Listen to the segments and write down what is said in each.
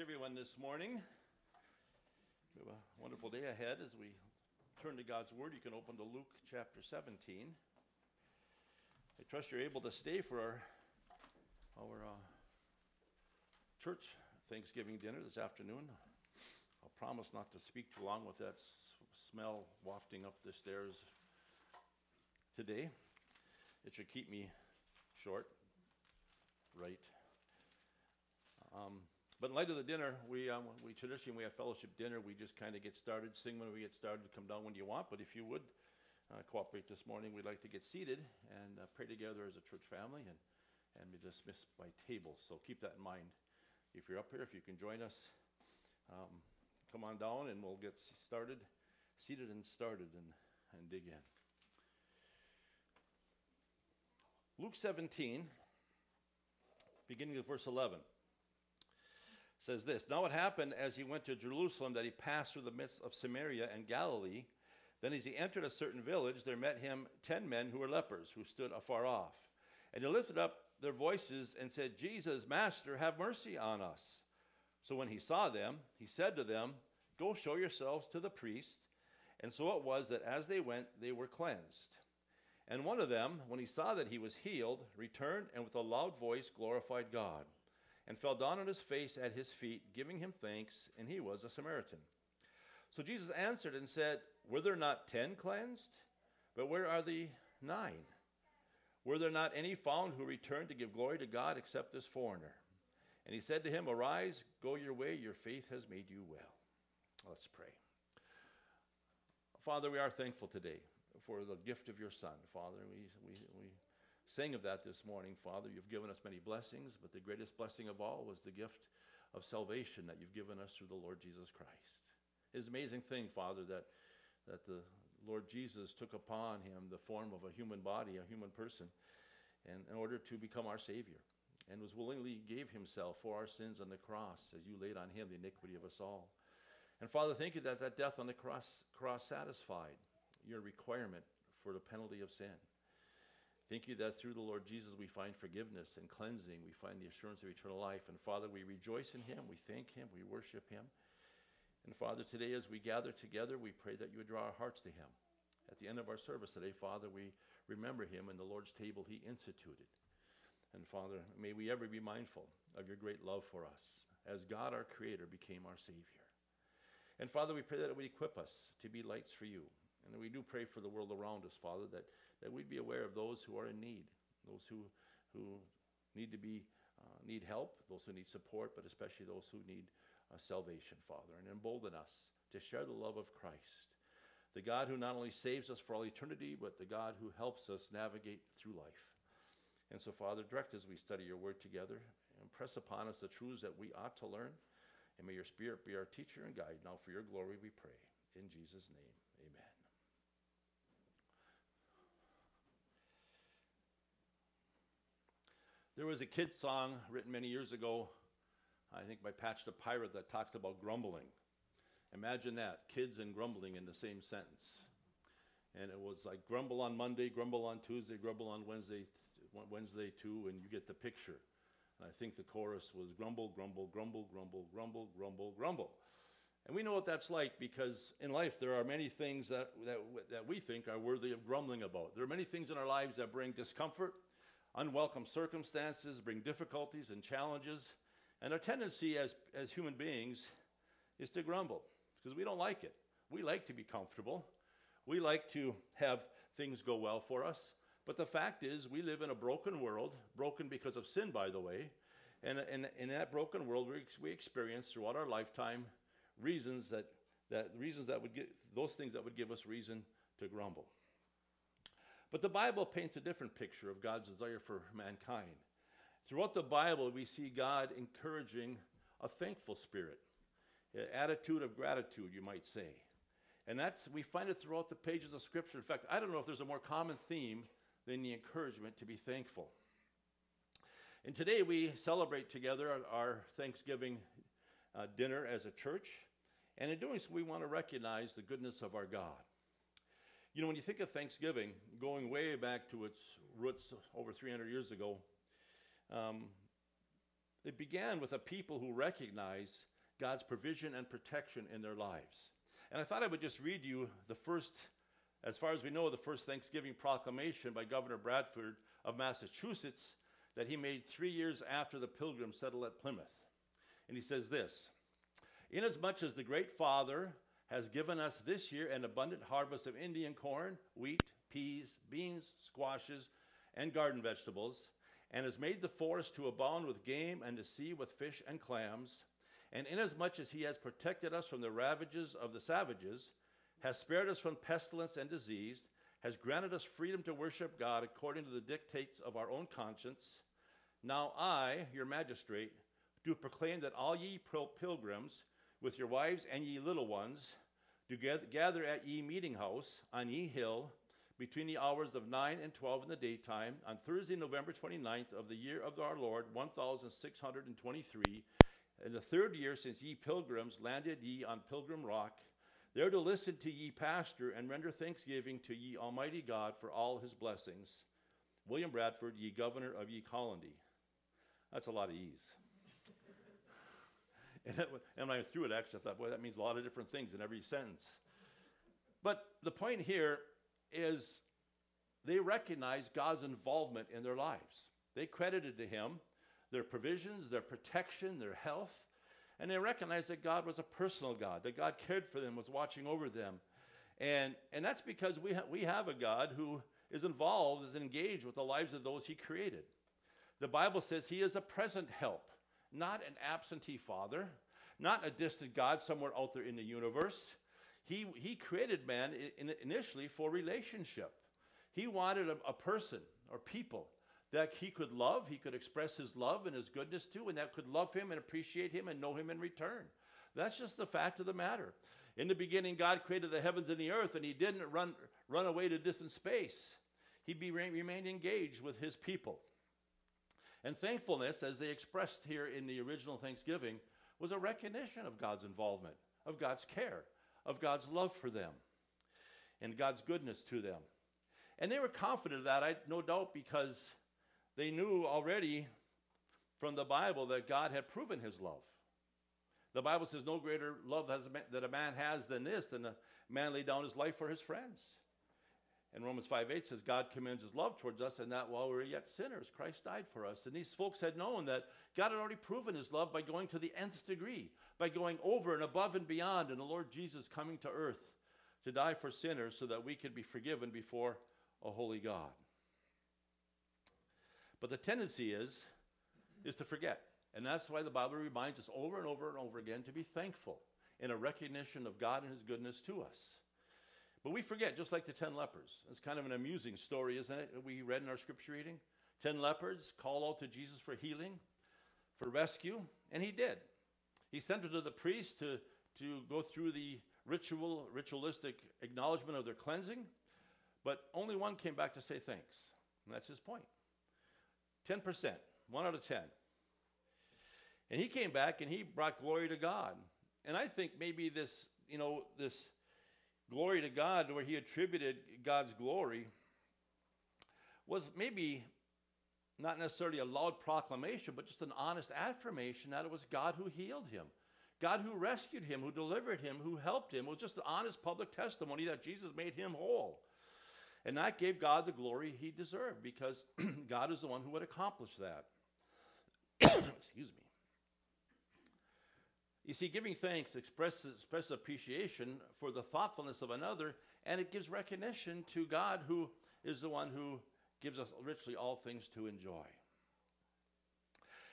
everyone this morning. We have a wonderful day ahead as we turn to God's Word. You can open to Luke chapter 17. I trust you're able to stay for our, our uh, church Thanksgiving dinner this afternoon. I'll promise not to speak too long with that s- smell wafting up the stairs today. It should keep me short, right? Um, but in light of the dinner, we, um, we traditionally we have fellowship dinner. We just kind of get started, sing when we get started, come down when you want. But if you would uh, cooperate this morning, we'd like to get seated and uh, pray together as a church family and, and be dismissed by tables. So keep that in mind. If you're up here, if you can join us, um, come on down and we'll get started, seated and started and, and dig in. Luke 17, beginning with verse 11 says this Now it happened as he went to Jerusalem that he passed through the midst of Samaria and Galilee. Then, as he entered a certain village, there met him ten men who were lepers, who stood afar off. And they lifted up their voices and said, Jesus, Master, have mercy on us. So when he saw them, he said to them, Go show yourselves to the priest. And so it was that as they went, they were cleansed. And one of them, when he saw that he was healed, returned and with a loud voice glorified God and fell down on his face at his feet, giving him thanks, and he was a Samaritan. So Jesus answered and said, Were there not ten cleansed? But where are the nine? Were there not any found who returned to give glory to God except this foreigner? And he said to him, Arise, go your way, your faith has made you well. Let's pray. Father, we are thankful today for the gift of your Son. Father, we, we, we sang of that this morning, Father. You've given us many blessings, but the greatest blessing of all was the gift of salvation that you've given us through the Lord Jesus Christ. It's an amazing thing, Father, that, that the Lord Jesus took upon him the form of a human body, a human person, and, in order to become our Savior, and was willingly gave himself for our sins on the cross as you laid on him the iniquity of us all. And Father, thank you that that death on the cross, cross satisfied your requirement for the penalty of sin. Thank you that through the Lord Jesus we find forgiveness and cleansing. We find the assurance of eternal life. And Father, we rejoice in him. We thank him. We worship him. And Father, today as we gather together, we pray that you would draw our hearts to him. At the end of our service today, Father, we remember him and the Lord's table he instituted. And Father, may we ever be mindful of your great love for us as God, our Creator, became our Savior. And Father, we pray that it would equip us to be lights for you and we do pray for the world around us, Father, that, that we'd be aware of those who are in need, those who, who need to be, uh, need help, those who need support, but especially those who need uh, salvation, Father. And embolden us to share the love of Christ, the God who not only saves us for all eternity, but the God who helps us navigate through life. And so, Father, direct as we study your word together, impress upon us the truths that we ought to learn, and may your Spirit be our teacher and guide. Now, for your glory, we pray. In Jesus' name, amen. There was a kid's song written many years ago, I think by Patch the Pirate, that talks about grumbling. Imagine that, kids and grumbling in the same sentence. And it was like grumble on Monday, grumble on Tuesday, grumble on Wednesday, Wednesday too, and you get the picture. And I think the chorus was grumble, grumble, grumble, grumble, grumble, grumble, grumble. And we know what that's like because in life there are many things that, that, that we think are worthy of grumbling about. There are many things in our lives that bring discomfort, Unwelcome circumstances bring difficulties and challenges, and our tendency as, as human beings is to grumble because we don't like it. We like to be comfortable, we like to have things go well for us. But the fact is, we live in a broken world, broken because of sin, by the way. And in that broken world, we, we experience throughout our lifetime reasons that, that reasons that would get those things that would give us reason to grumble. But the Bible paints a different picture of God's desire for mankind. Throughout the Bible, we see God encouraging a thankful spirit, an attitude of gratitude, you might say. And that's we find it throughout the pages of Scripture. In fact, I don't know if there's a more common theme than the encouragement to be thankful. And today we celebrate together our, Thanksgiving uh, dinner as a church. And in doing so, we want to recognize the goodness of our God. You know, when you think of Thanksgiving, going way back to its roots over 300 years ago, um, it began with a people who recognize God's provision and protection in their lives. And I thought I would just read you the first, as far as we know, the first Thanksgiving proclamation by Governor Bradford of Massachusetts that he made three years after the pilgrims settled at Plymouth. And he says this Inasmuch as the great Father has given us this year an abundant harvest of Indian corn, wheat, peas, beans, squashes, and garden vegetables, and has made the forest to abound with game and the sea with fish and clams, and inasmuch as he has protected us from the ravages of the savages, has spared us from pestilence and disease, has granted us freedom to worship God according to the dictates of our own conscience, now I, your magistrate, do proclaim that all ye pilgrims, with your wives and ye little ones, do gather at ye meeting house on ye hill between the hours of 9 and 12 in the daytime on Thursday, November 29th of the year of our Lord, 1623, in the third year since ye pilgrims landed ye on Pilgrim Rock, there to listen to ye pastor and render thanksgiving to ye Almighty God for all his blessings. William Bradford, ye governor of ye colony. That's a lot of ease. And, it, and when I threw it, actually, I thought, boy, that means a lot of different things in every sentence. But the point here is they recognized God's involvement in their lives. They credited to Him their provisions, their protection, their health, and they recognized that God was a personal God, that God cared for them, was watching over them. And, and that's because we, ha- we have a God who is involved, is engaged with the lives of those He created. The Bible says He is a present help, not an absentee Father, not a distant God somewhere out there in the universe. He, he created man in, initially for relationship. He wanted a, a person or people that he could love, he could express his love and his goodness to, and that could love him and appreciate him and know him in return. That's just the fact of the matter. In the beginning, God created the heavens and the earth, and he didn't run, run away to distant space. He be, remained engaged with his people. And thankfulness, as they expressed here in the original Thanksgiving, was a recognition of God's involvement, of God's care, of God's love for them and God's goodness to them. And they were confident of that, I no doubt, because they knew already from the Bible that God had proven his love. The Bible says no greater love man, that a man has than this, than a man lay down his life for his friends. And Romans 5 8 says, God commends his love towards us, and that while we were yet sinners, Christ died for us. And these folks had known that God had already proven his love by going to the nth degree, by going over and above and beyond, and the Lord Jesus coming to earth to die for sinners so that we could be forgiven before a holy God. But the tendency is, is to forget. And that's why the Bible reminds us over and over and over again to be thankful in a recognition of God and his goodness to us. But we forget, just like the 10 lepers. It's kind of an amusing story, isn't it? We read in our scripture reading. 10 lepers call out to Jesus for healing, for rescue, and he did. He sent them to the priest to, to go through the ritual, ritualistic acknowledgement of their cleansing, but only one came back to say thanks. And that's his point. 10%, one out of 10. And he came back and he brought glory to God. And I think maybe this, you know, this glory to God, where he attributed God's glory, was maybe not necessarily a loud proclamation, but just an honest affirmation that it was God who healed him, God who rescued him, who delivered him, who helped him. It was just an honest public testimony that Jesus made him whole. And that gave God the glory he deserved because God is the one who would accomplish that. Excuse me. You see, giving thanks expresses, expresses appreciation for the thoughtfulness of another, and it gives recognition to God, who is the one who gives us richly all things to enjoy.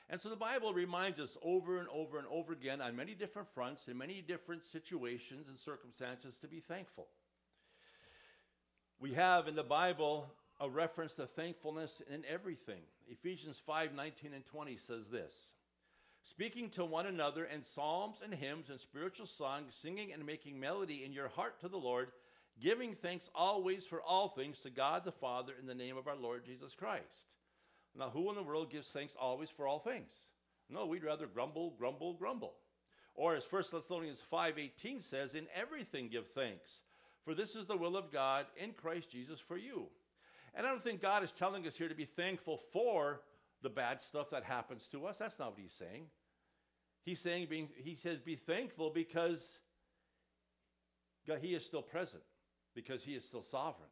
And so the Bible reminds us over and over and over again on many different fronts, in many different situations and circumstances, to be thankful. We have in the Bible a reference to thankfulness in everything. Ephesians 5 19 and 20 says this speaking to one another in psalms and hymns and spiritual songs, singing and making melody in your heart to the Lord, giving thanks always for all things to God the Father in the name of our Lord Jesus Christ. Now, who in the world gives thanks always for all things? No, we'd rather grumble, grumble, grumble. Or as 1 Thessalonians 5:18 says, in everything give thanks, for this is the will of God in Christ Jesus for you. And I don't think God is telling us here to be thankful for the bad stuff that happens to us. That's not what he's saying. He's saying, being, he says, be thankful because God, he is still present, because he is still sovereign.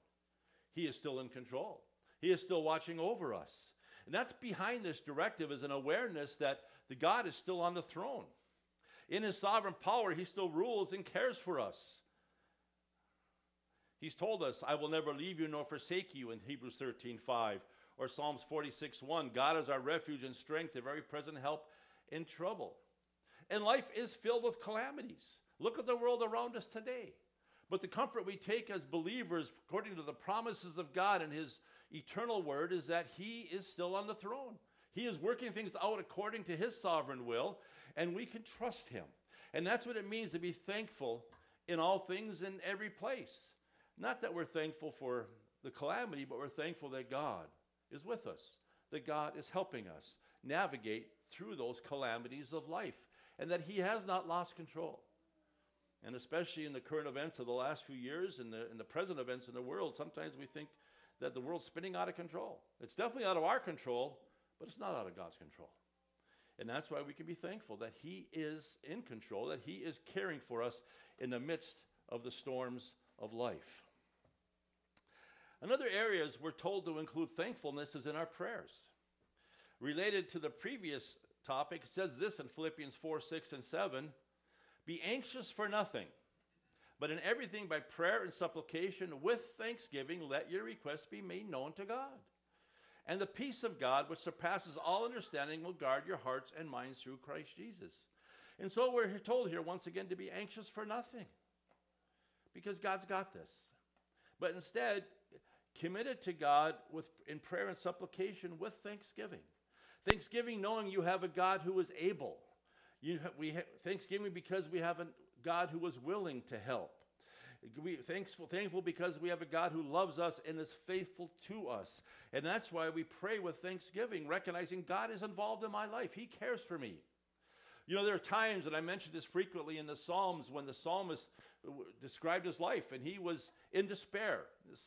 He is still in control. He is still watching over us. And that's behind this directive is an awareness that the God is still on the throne. In his sovereign power, he still rules and cares for us. He's told us, I will never leave you nor forsake you in Hebrews 13 5 or Psalms 46 1. God is our refuge and strength, a very present help in trouble. And life is filled with calamities. Look at the world around us today. But the comfort we take as believers, according to the promises of God and His eternal word, is that He is still on the throne. He is working things out according to His sovereign will, and we can trust Him. And that's what it means to be thankful in all things in every place. Not that we're thankful for the calamity, but we're thankful that God is with us, that God is helping us navigate through those calamities of life, and that He has not lost control. And especially in the current events of the last few years and the, the present events in the world, sometimes we think that the world's spinning out of control. It's definitely out of our control, but it's not out of God's control. And that's why we can be thankful that He is in control, that He is caring for us in the midst of the storms of life. Another areas we're told to include thankfulness is in our prayers. Related to the previous topic, it says this in Philippians 4 6 and 7 Be anxious for nothing, but in everything by prayer and supplication with thanksgiving, let your requests be made known to God. And the peace of God, which surpasses all understanding, will guard your hearts and minds through Christ Jesus. And so we're told here once again to be anxious for nothing because God's got this. But instead, committed to God with, in prayer and supplication with thanksgiving. Thanksgiving, knowing you have a God who is able. You, we ha- thanksgiving because we have a God who is willing to help. We thankful, thankful because we have a God who loves us and is faithful to us. And that's why we pray with thanksgiving, recognizing God is involved in my life. He cares for me. You know, there are times, and I mentioned this frequently in the Psalms, when the psalmist described his life and he was in despair.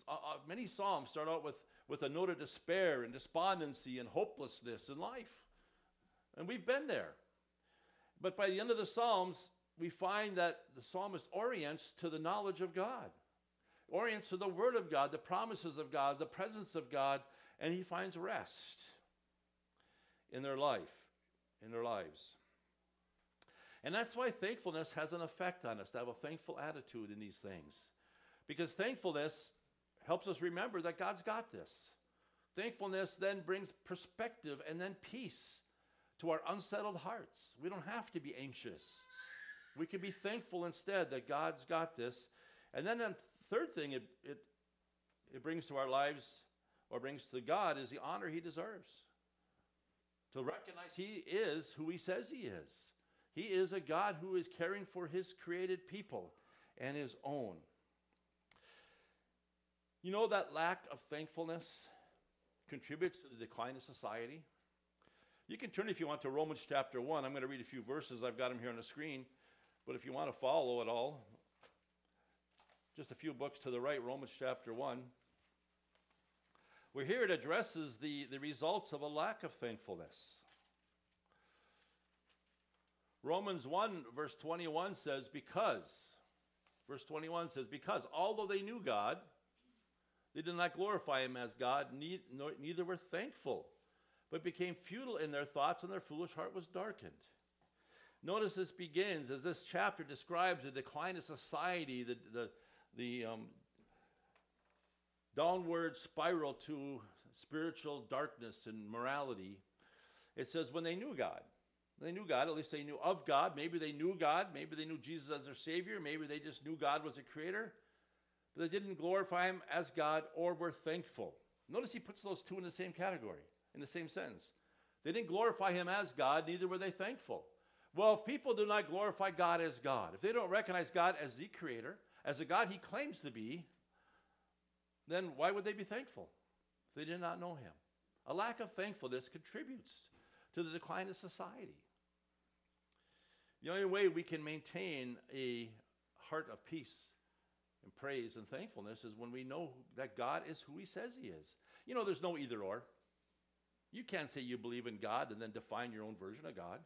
Uh, uh, many Psalms start out with, with a note of despair and despondency and hopelessness in life. And we've been there. But by the end of the Psalms, we find that the psalmist orients to the knowledge of God, orients to the Word of God, the promises of God, the presence of God, and he finds rest in their life, in their lives. And that's why thankfulness has an effect on us, to have a thankful attitude in these things. Because thankfulness helps us remember that God's got this. Thankfulness then brings perspective and then peace to our unsettled hearts. We don't have to be anxious. We can be thankful instead that God's got this. And then the third thing it, it, it brings to our lives or brings to God is the honor he deserves. To recognize he is who he says he is. He is a God who is caring for his created people and his own. You know that lack of thankfulness contributes to the decline of society? You can turn if you want to Romans chapter 1. I'm going to read a few verses. I've got them here on the screen. But if you want to follow it all, just a few books to the right, Romans chapter 1. Where here it addresses the, the results of a lack of thankfulness. Romans 1, verse 21 says, Because, verse 21 says, Because although they knew God, they did not glorify him as God, neither were thankful, but became futile in their thoughts, and their foolish heart was darkened. Notice this begins as this chapter describes the decline of society, the, the, the um, downward spiral to spiritual darkness and morality. It says, when they knew God. They knew God, at least they knew of God. Maybe they knew God. Maybe they knew Jesus as their Savior. Maybe they just knew God was a creator. But they didn't glorify Him as God or were thankful. Notice he puts those two in the same category, in the same sentence. They didn't glorify Him as God, neither were they thankful. Well, if people do not glorify God as God, if they don't recognize God as the creator, as the God He claims to be, then why would they be thankful if they did not know Him? A lack of thankfulness contributes to the decline of society. The only way we can maintain a heart of peace and praise and thankfulness is when we know that God is who He says He is. You know, there's no either or. You can't say you believe in God and then define your own version of God.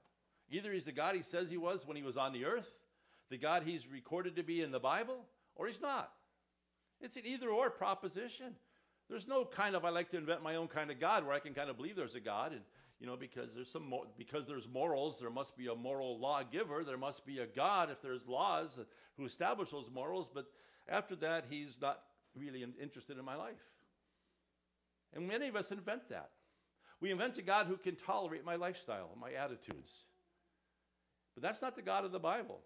Either he's the God he says he was when he was on the earth, the God he's recorded to be in the Bible, or he's not. It's an either or proposition. There's no kind of I like to invent my own kind of God where I can kind of believe there's a God and you know because there's some because there's morals there must be a moral lawgiver there must be a God if there's laws who establish those morals but after that he's not really interested in my life. And many of us invent that. We invent a God who can tolerate my lifestyle, my attitudes. But that's not the God of the Bible.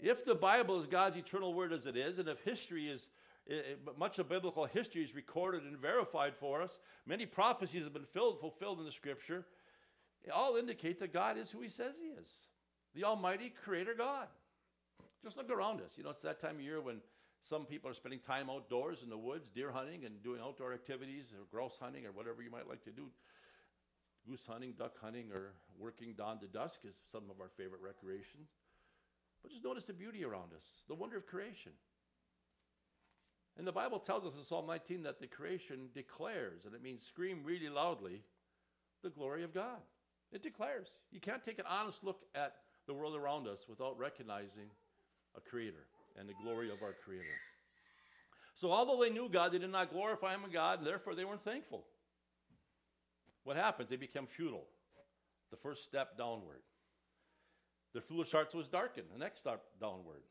If the Bible is God's eternal word as it is, and if history is eh, eh, much of biblical history is recorded and verified for us. Many prophecies have been filled, fulfilled in the scripture. It all indicate that God is who he says he is the Almighty Creator God. Just look around us. You know, it's that time of year when some people are spending time outdoors in the woods, deer hunting, and doing outdoor activities, or grouse hunting, or whatever you might like to do. Goose hunting, duck hunting, or working dawn to dusk is some of our favorite recreation. But just notice the beauty around us, the wonder of creation. And the Bible tells us in Psalm 19 that the creation declares, and it means scream really loudly, the glory of God. It declares. You can't take an honest look at the world around us without recognizing a creator and the glory of our Creator. So, although they knew God, they did not glorify Him as God, therefore they weren't thankful. What happens? They become futile. The first step downward. Their foolish hearts was darkened. The next step downward.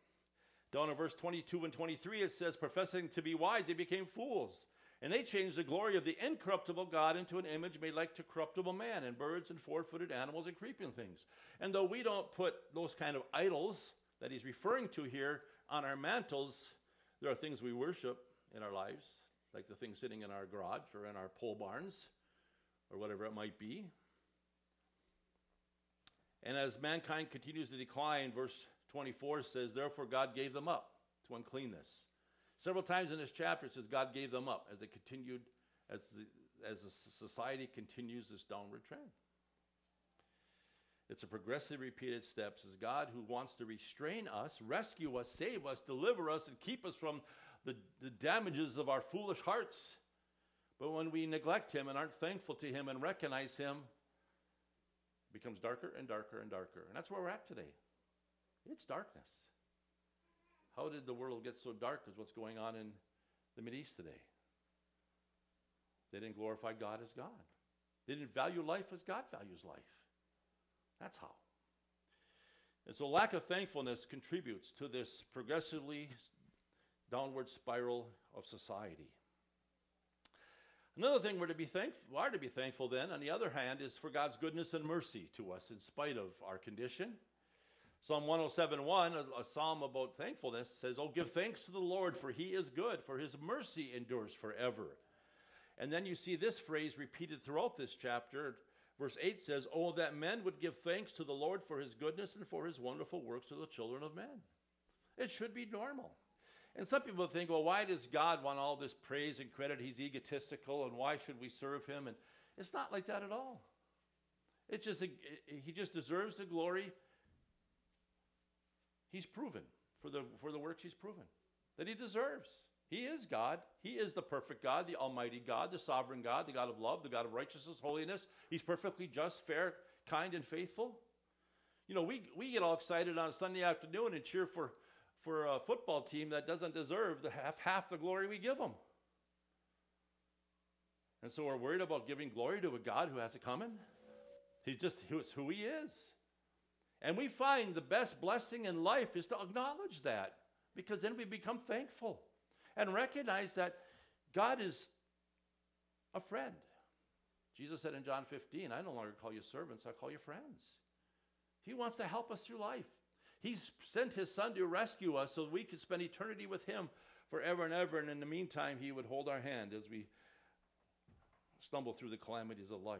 Down in verse 22 and 23, it says, Professing to be wise, they became fools. And they changed the glory of the incorruptible God into an image made like to corruptible man, and birds and four footed animals and creeping things. And though we don't put those kind of idols that he's referring to here on our mantles, there are things we worship in our lives, like the things sitting in our garage or in our pole barns or whatever it might be. And as mankind continues to decline, verse 24 says, Therefore God gave them up to uncleanness. Several times in this chapter it says God gave them up as they continued, as the, as the society continues this downward trend. It's a progressive, repeated steps. It's God who wants to restrain us, rescue us, save us, deliver us, and keep us from the, the damages of our foolish hearts. But when we neglect Him and aren't thankful to Him and recognize Him, it becomes darker and darker and darker. And that's where we're at today. It's darkness. How did the world get so dark? Is what's going on in the Mideast today. They didn't glorify God as God. They didn't value life as God values life. That's how. And so, lack of thankfulness contributes to this progressively downward spiral of society. Another thing we're to be thankful, are to be thankful then, on the other hand, is for God's goodness and mercy to us in spite of our condition. Psalm 107.1, a, a psalm about thankfulness, says, Oh, give thanks to the Lord, for he is good, for his mercy endures forever. And then you see this phrase repeated throughout this chapter, Verse 8 says, Oh, that men would give thanks to the Lord for his goodness and for his wonderful works to the children of men. It should be normal. And some people think, well, why does God want all this praise and credit? He's egotistical, and why should we serve him? And it's not like that at all. It's just, he just deserves the glory he's proven for the, for the works he's proven that he deserves. He is God. He is the perfect God, the Almighty God, the sovereign God, the God of love, the God of righteousness, holiness. He's perfectly just, fair, kind, and faithful. You know, we, we get all excited on a Sunday afternoon and cheer for, for a football team that doesn't deserve the half, half the glory we give them. And so we're worried about giving glory to a God who has it coming. He's just who he is. And we find the best blessing in life is to acknowledge that because then we become thankful and recognize that God is a friend. Jesus said in John 15, I no longer call you servants, I call you friends. He wants to help us through life. He's sent his son to rescue us so we could spend eternity with him forever and ever. And in the meantime, he would hold our hand as we stumble through the calamities of life.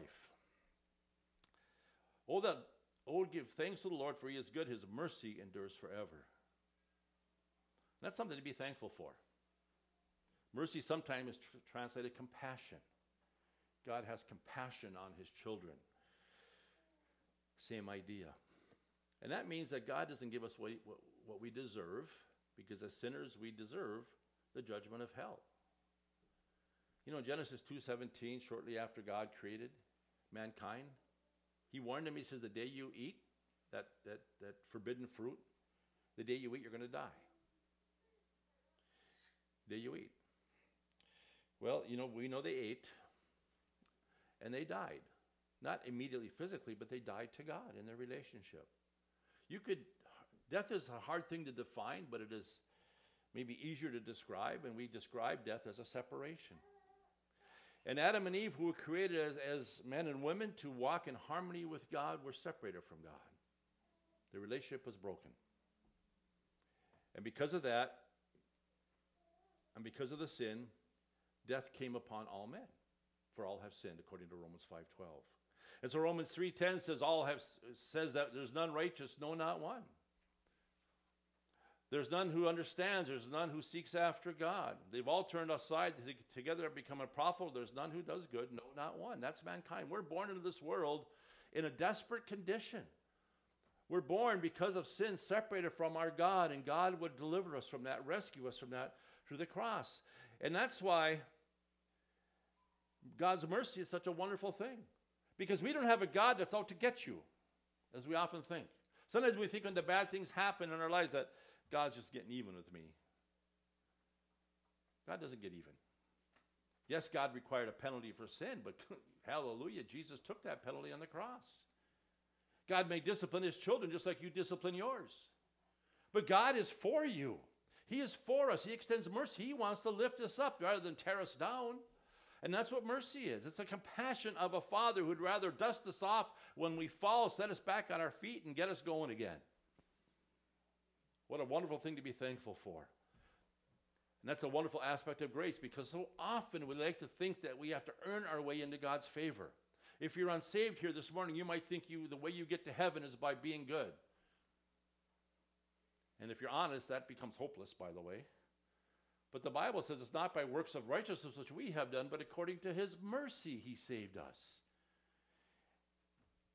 Oh, that, oh, give thanks to the Lord, for he is good. His mercy endures forever. That's something to be thankful for. Mercy sometimes is tr- translated compassion. God has compassion on his children. Same idea. And that means that God doesn't give us what, what, what we deserve, because as sinners, we deserve the judgment of hell. You know, Genesis 2:17, shortly after God created mankind. He warned them, he says, the day you eat that, that, that forbidden fruit, the day you eat, you're going to die. The day you eat. Well, you know, we know they ate and they died. Not immediately physically, but they died to God in their relationship. You could, death is a hard thing to define, but it is maybe easier to describe, and we describe death as a separation. And Adam and Eve, who were created as, as men and women to walk in harmony with God, were separated from God. The relationship was broken. And because of that, and because of the sin, death came upon all men. For all have sinned, according to Romans 5.12. And so Romans 3.10 says, all have, says that there's none righteous, no, not one. There's none who understands. There's none who seeks after God. They've all turned aside. Together have become unprofitable. There's none who does good. No, not one. That's mankind. We're born into this world in a desperate condition. We're born because of sin, separated from our God, and God would deliver us from that, rescue us from that through the cross. And that's why God's mercy is such a wonderful thing. Because we don't have a God that's out to get you, as we often think. Sometimes we think when the bad things happen in our lives that God's just getting even with me. God doesn't get even. Yes, God required a penalty for sin, but hallelujah, Jesus took that penalty on the cross. God may discipline his children just like you discipline yours. But God is for you. He is for us. He extends mercy. He wants to lift us up rather than tear us down. And that's what mercy is it's the compassion of a father who'd rather dust us off when we fall, set us back on our feet, and get us going again. What a wonderful thing to be thankful for. And that's a wonderful aspect of grace because so often we like to think that we have to earn our way into God's favor. If you're unsaved here this morning, you might think you the way you get to heaven is by being good. And if you're honest, that becomes hopeless, by the way. But the Bible says it's not by works of righteousness which we have done, but according to his mercy he saved us.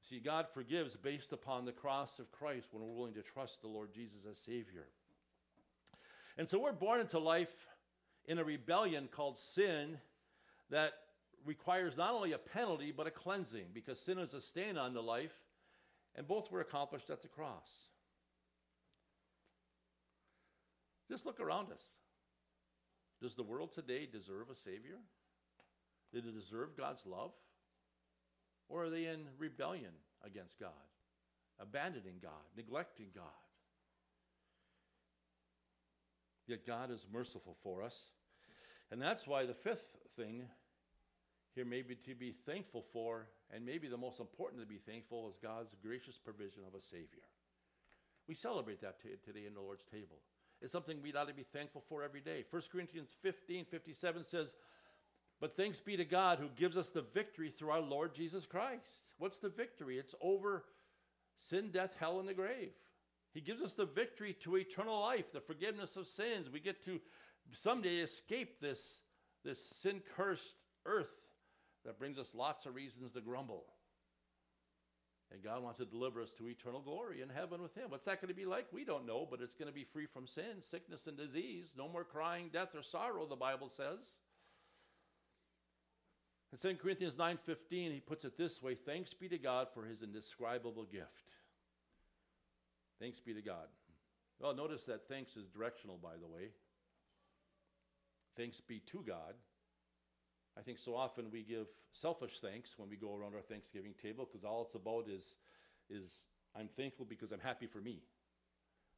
See, God forgives based upon the cross of Christ when we're willing to trust the Lord Jesus as Savior. And so we're born into life in a rebellion called sin that requires not only a penalty, but a cleansing, because sin is a stain on the life, and both were accomplished at the cross. Just look around us. Does the world today deserve a Savior? Did it deserve God's love? Or are they in rebellion against God, abandoning God, neglecting God? Yet God is merciful for us. And that's why the fifth thing here may be to be thankful for, and maybe the most important to be thankful, is God's gracious provision of a Savior. We celebrate that t- today in the Lord's table. It's something we ought to be thankful for every day. 1 Corinthians 15 57 says, But thanks be to God who gives us the victory through our Lord Jesus Christ. What's the victory? It's over sin, death, hell, and the grave. He gives us the victory to eternal life, the forgiveness of sins. We get to someday escape this, this sin cursed earth that brings us lots of reasons to grumble. And God wants to deliver us to eternal glory in heaven with Him. What's that going to be like? We don't know, but it's going to be free from sin, sickness, and disease. No more crying, death, or sorrow, the Bible says. In 2 Corinthians 9.15, he puts it this way, Thanks be to God for his indescribable gift. Thanks be to God. Well, notice that thanks is directional, by the way. Thanks be to God. I think so often we give selfish thanks when we go around our Thanksgiving table because all it's about is, is I'm thankful because I'm happy for me.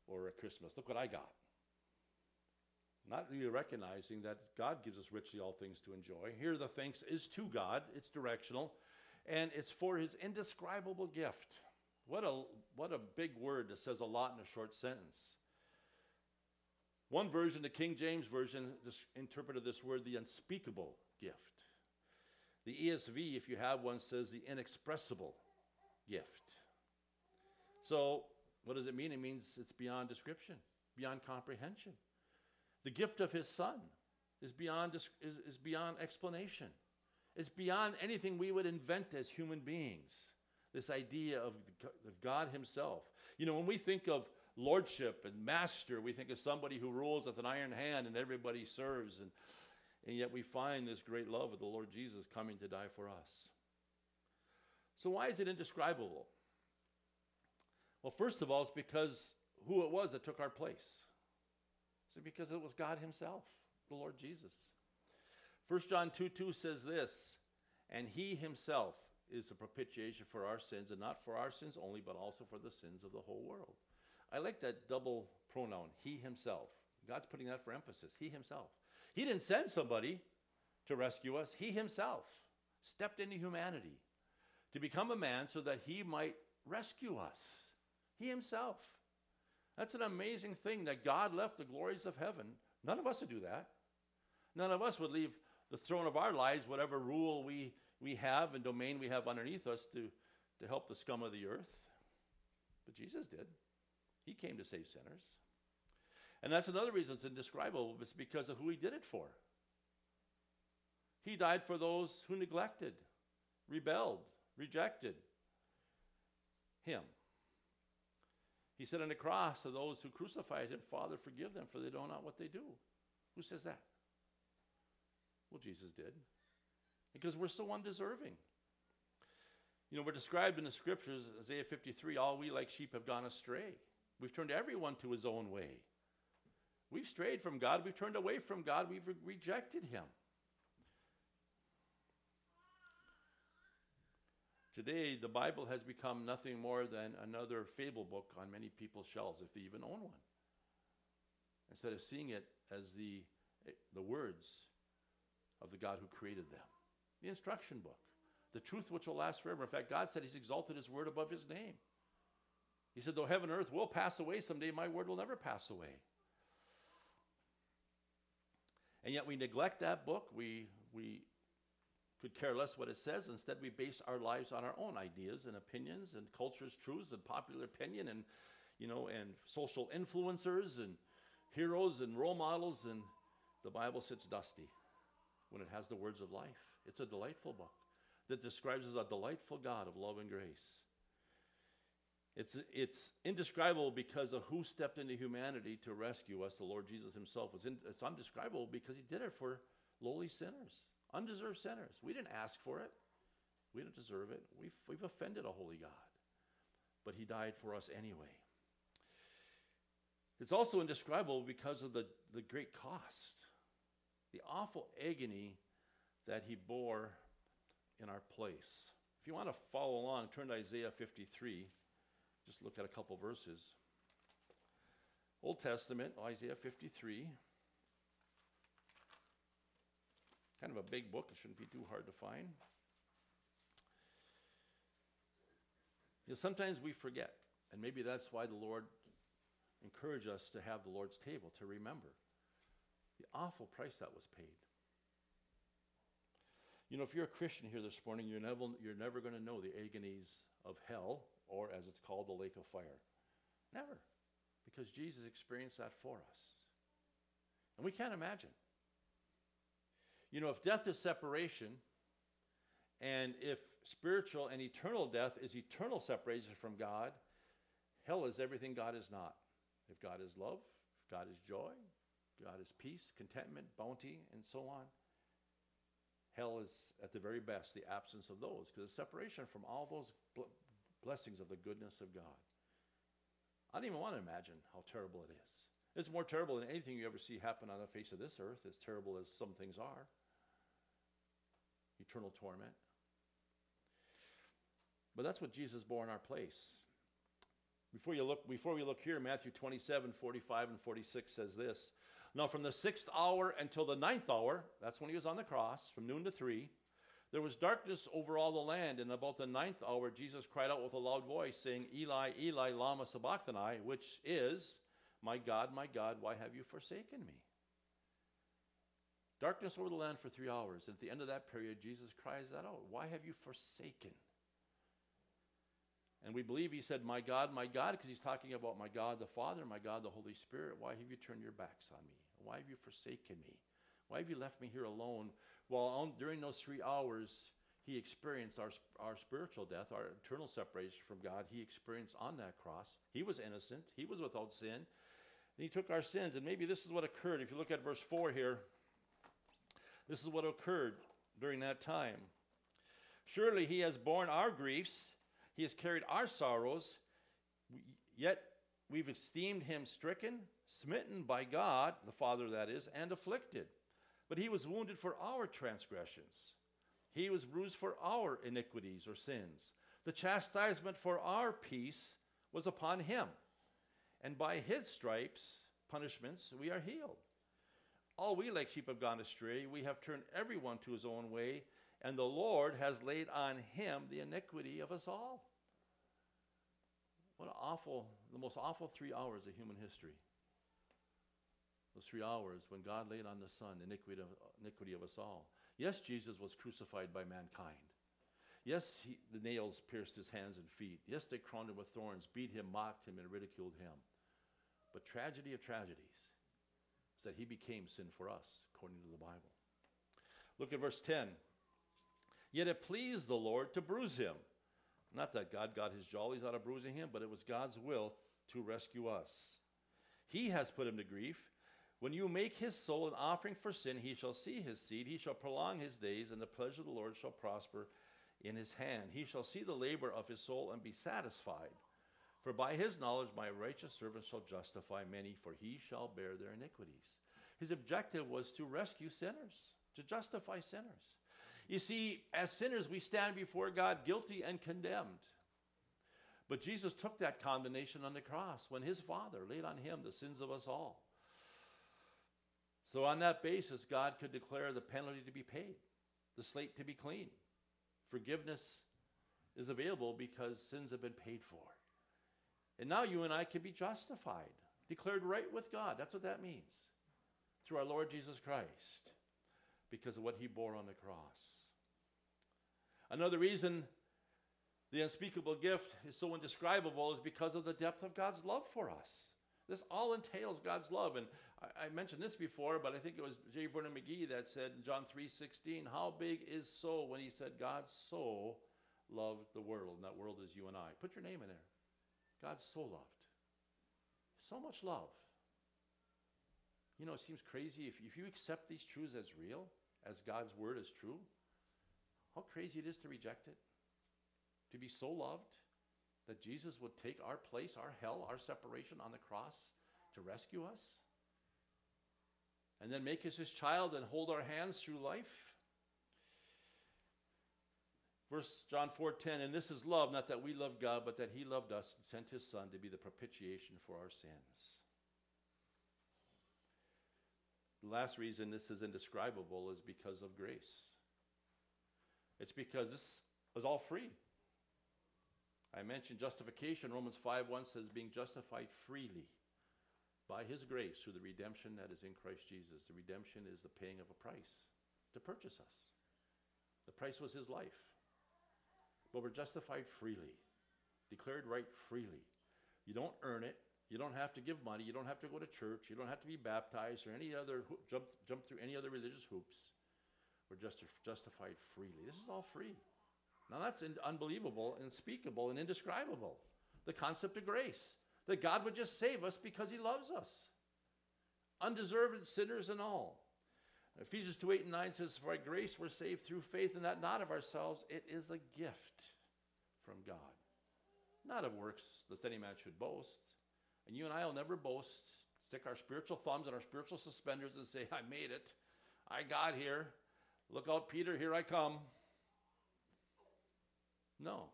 Or at Christmas, look what I got. Not really recognizing that God gives us richly all things to enjoy. Here, the thanks is to God, it's directional, and it's for his indescribable gift. What a, what a big word that says a lot in a short sentence. One version, the King James Version, interpreted this word the unspeakable gift. The ESV, if you have one, says the inexpressible gift. So, what does it mean? It means it's beyond description, beyond comprehension. The gift of his son is beyond, is, is beyond explanation. It's beyond anything we would invent as human beings. This idea of, of God himself. You know, when we think of lordship and master, we think of somebody who rules with an iron hand and everybody serves. And and yet we find this great love of the Lord Jesus coming to die for us. So, why is it indescribable? Well, first of all, it's because who it was that took our place. Is because it was God Himself, the Lord Jesus? 1 John 2 2 says this, and He Himself is the propitiation for our sins, and not for our sins only, but also for the sins of the whole world. I like that double pronoun, He Himself. God's putting that for emphasis. He Himself. He didn't send somebody to rescue us, He Himself stepped into humanity to become a man so that He might rescue us. He Himself. That's an amazing thing that God left the glories of heaven. None of us would do that. None of us would leave the throne of our lives, whatever rule we, we have and domain we have underneath us, to, to help the scum of the earth. But Jesus did. He came to save sinners. And that's another reason it's indescribable. It's because of who he did it for. He died for those who neglected, rebelled, rejected him. He said on the cross to those who crucified him, Father, forgive them, for they don't know what they do. Who says that? Well, Jesus did. Because we're so undeserving. You know, we're described in the scriptures, Isaiah 53, all we like sheep have gone astray. We've turned everyone to his own way. We've strayed from God. We've turned away from God. We've re- rejected him. Today, the Bible has become nothing more than another fable book on many people's shelves, if they even own one. Instead of seeing it as the, eh, the words of the God who created them, the instruction book, the truth which will last forever. In fact, God said He's exalted His word above His name. He said, Though heaven and earth will pass away someday, my word will never pass away. And yet we neglect that book. We, we could care less what it says. Instead, we base our lives on our own ideas and opinions and culture's truths and popular opinion and, you know, and social influencers and heroes and role models. And the Bible sits dusty when it has the words of life. It's a delightful book that describes as a delightful God of love and grace. It's, it's indescribable because of who stepped into humanity to rescue us, the Lord Jesus himself. It's, in, it's undescribable because he did it for lowly sinners. Undeserved sinners. We didn't ask for it. We didn't deserve it. We've, we've offended a holy God. But he died for us anyway. It's also indescribable because of the, the great cost, the awful agony that he bore in our place. If you want to follow along, turn to Isaiah 53. Just look at a couple verses. Old Testament, Isaiah 53. Kind of a big book, it shouldn't be too hard to find. You know, sometimes we forget, and maybe that's why the Lord encouraged us to have the Lord's table, to remember the awful price that was paid. You know, if you're a Christian here this morning, you're never, you're never going to know the agonies of hell, or as it's called, the lake of fire. Never. Because Jesus experienced that for us. And we can't imagine. You know, if death is separation, and if spiritual and eternal death is eternal separation from God, hell is everything God is not. If God is love, if God is joy, God is peace, contentment, bounty, and so on. Hell is, at the very best, the absence of those, because it's separation from all those blessings of the goodness of God. I don't even want to imagine how terrible it is. It's more terrible than anything you ever see happen on the face of this earth, as terrible as some things are eternal torment. But that's what Jesus bore in our place. Before, you look, before we look here, Matthew 27, 45, and 46 says this. Now, from the sixth hour until the ninth hour, that's when he was on the cross, from noon to three, there was darkness over all the land. And about the ninth hour, Jesus cried out with a loud voice, saying, Eli, Eli, Lama Sabachthani, which is, My God, my God, why have you forsaken me? Darkness over the land for three hours. And At the end of that period, Jesus cries that out Why have you forsaken? And we believe he said, My God, my God, because he's talking about my God the Father, my God the Holy Spirit. Why have you turned your backs on me? Why have you forsaken me? Why have you left me here alone? Well, on, during those three hours, he experienced our, our spiritual death, our eternal separation from God. He experienced on that cross. He was innocent, he was without sin. And he took our sins. And maybe this is what occurred. If you look at verse 4 here, this is what occurred during that time. Surely he has borne our griefs, he has carried our sorrows, yet we've esteemed him stricken, smitten by God, the Father that is, and afflicted. But he was wounded for our transgressions, he was bruised for our iniquities or sins. The chastisement for our peace was upon him, and by his stripes, punishments, we are healed. All we like sheep have gone astray. We have turned everyone to his own way, and the Lord has laid on him the iniquity of us all. What an awful, the most awful three hours of human history. Those three hours when God laid on the Son iniquity of, iniquity of us all. Yes, Jesus was crucified by mankind. Yes, he, the nails pierced his hands and feet. Yes, they crowned him with thorns, beat him, mocked him, and ridiculed him. But tragedy of tragedies is that he became sin for us, according to the Bible. Look at verse 10. Yet it pleased the Lord to bruise him. Not that God got his jollies out of bruising him, but it was God's will to rescue us. He has put him to grief. When you make his soul an offering for sin, he shall see his seed. He shall prolong his days, and the pleasure of the Lord shall prosper in his hand. He shall see the labor of his soul and be satisfied. For by his knowledge my righteous servant shall justify many, for he shall bear their iniquities. His objective was to rescue sinners, to justify sinners. You see, as sinners, we stand before God guilty and condemned. But Jesus took that condemnation on the cross when his Father laid on him the sins of us all. So, on that basis, God could declare the penalty to be paid, the slate to be clean. Forgiveness is available because sins have been paid for. And now you and I can be justified, declared right with God. That's what that means. Through our Lord Jesus Christ, because of what he bore on the cross. Another reason the unspeakable gift is so indescribable is because of the depth of God's love for us. This all entails God's love. And I, I mentioned this before, but I think it was J. Vernon McGee that said in John 3.16, how big is so when he said God so loved the world, and that world is you and I. Put your name in there. God so loved. So much love. You know, it seems crazy if, if you accept these truths as real, as God's word is true, how crazy it is to reject it. To be so loved that Jesus would take our place, our hell, our separation on the cross to rescue us. And then make us his child and hold our hands through life. Verse John 4:10, and this is love, not that we love God, but that he loved us and sent his son to be the propitiation for our sins. The last reason this is indescribable is because of grace. It's because this is all free. I mentioned justification. Romans 5 1 says, being justified freely by his grace through the redemption that is in Christ Jesus. The redemption is the paying of a price to purchase us. The price was his life. But we're justified freely, declared right freely. You don't earn it. You don't have to give money. You don't have to go to church. You don't have to be baptized or any other jump, jump through any other religious hoops. We're just justified freely. This is all free. Now that's in, unbelievable, unspeakable, and indescribable. The concept of grace that God would just save us because He loves us, undeserved sinners and all. Ephesians 2 8 and 9 says, For by grace we're saved through faith, and that not of ourselves. It is a gift from God, not of works, lest any man should boast. And you and I will never boast, stick our spiritual thumbs in our spiritual suspenders and say, I made it. I got here. Look out, Peter, here I come. No.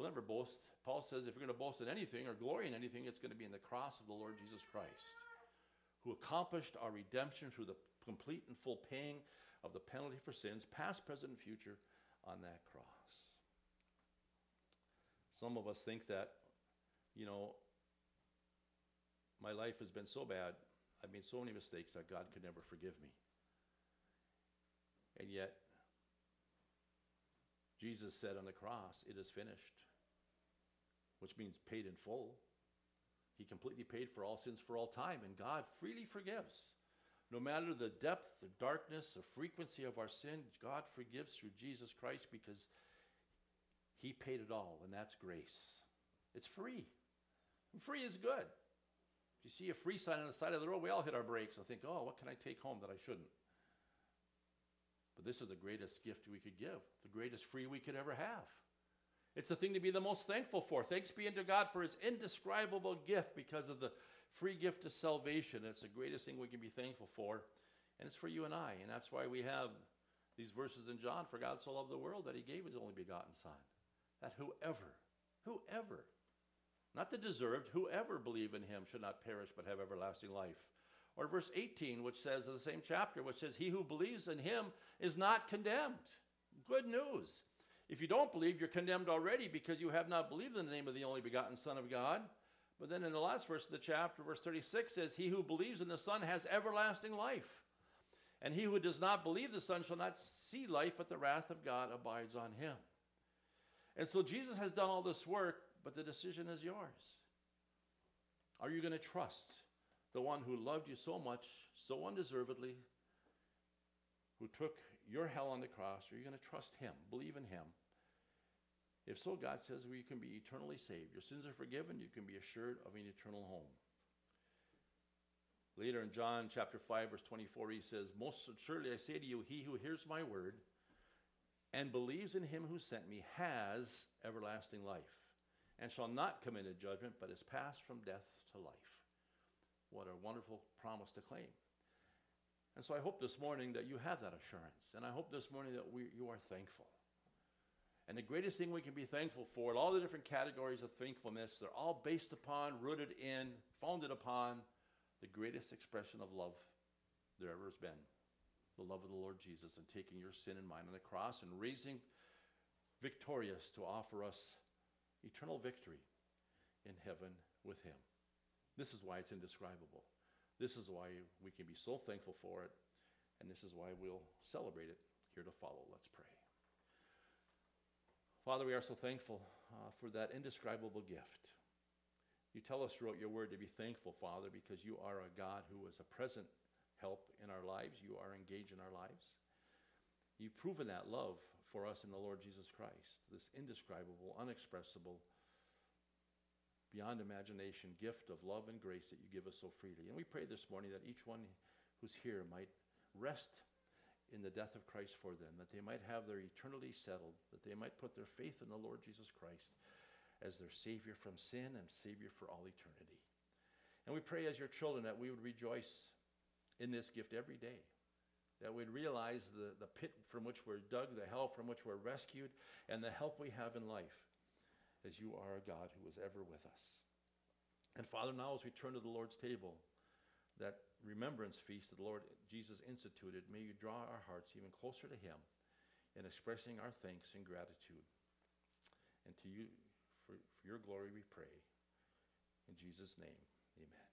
We'll never boast. Paul says if you're going to boast in anything or glory in anything, it's going to be in the cross of the Lord Jesus Christ, who accomplished our redemption through the complete and full paying of the penalty for sins, past, present, and future, on that cross. Some of us think that, you know, my life has been so bad, I've made so many mistakes that God could never forgive me. And yet, Jesus said on the cross, It is finished, which means paid in full. He completely paid for all sins for all time, and God freely forgives. No matter the depth, the darkness, the frequency of our sin, God forgives through Jesus Christ because He paid it all, and that's grace. It's free. And free is good. If you see a free sign on the side of the road, we all hit our brakes and think, oh, what can I take home that I shouldn't? But this is the greatest gift we could give, the greatest free we could ever have. It's the thing to be the most thankful for. Thanks be unto God for his indescribable gift because of the free gift of salvation. It's the greatest thing we can be thankful for. And it's for you and I. And that's why we have these verses in John For God so loved the world that he gave his only begotten Son. That whoever, whoever, not the deserved, whoever believe in him should not perish but have everlasting life. Or verse 18, which says in the same chapter, which says, He who believes in him is not condemned. Good news. If you don't believe, you're condemned already because you have not believed in the name of the only begotten Son of God. But then in the last verse of the chapter, verse 36 says, He who believes in the Son has everlasting life. And he who does not believe the Son shall not see life, but the wrath of God abides on him. And so Jesus has done all this work, but the decision is yours. Are you going to trust the one who loved you so much, so undeservedly, who took your hell on the cross? Are you going to trust him, believe in him? If so, God says well, you can be eternally saved. Your sins are forgiven. You can be assured of an eternal home. Later in John chapter 5, verse 24, he says, Most surely I say to you, he who hears my word and believes in him who sent me has everlasting life and shall not come into judgment, but is passed from death to life. What a wonderful promise to claim. And so I hope this morning that you have that assurance. And I hope this morning that we, you are thankful. And the greatest thing we can be thankful for, and all the different categories of thankfulness, they're all based upon, rooted in, founded upon the greatest expression of love there ever has been the love of the Lord Jesus and taking your sin and mine on the cross and raising victorious to offer us eternal victory in heaven with Him. This is why it's indescribable. This is why we can be so thankful for it, and this is why we'll celebrate it here to follow. Let's pray. Father, we are so thankful uh, for that indescribable gift. You tell us throughout your word to be thankful, Father, because you are a God who is a present help in our lives. You are engaged in our lives. You've proven that love for us in the Lord Jesus Christ, this indescribable, unexpressible, beyond imagination gift of love and grace that you give us so freely. And we pray this morning that each one who's here might rest in the death of Christ for them, that they might have their eternity settled, that they might put their faith in the Lord Jesus Christ as their Savior from sin and Savior for all eternity. And we pray as your children that we would rejoice in this gift every day, that we'd realize the, the pit from which we're dug, the hell from which we're rescued, and the help we have in life, as you are a God who is ever with us. And Father, now as we turn to the Lord's table, that remembrance feast that the Lord Jesus instituted, may you draw our hearts even closer to him in expressing our thanks and gratitude. And to you, for, for your glory we pray. In Jesus' name, amen.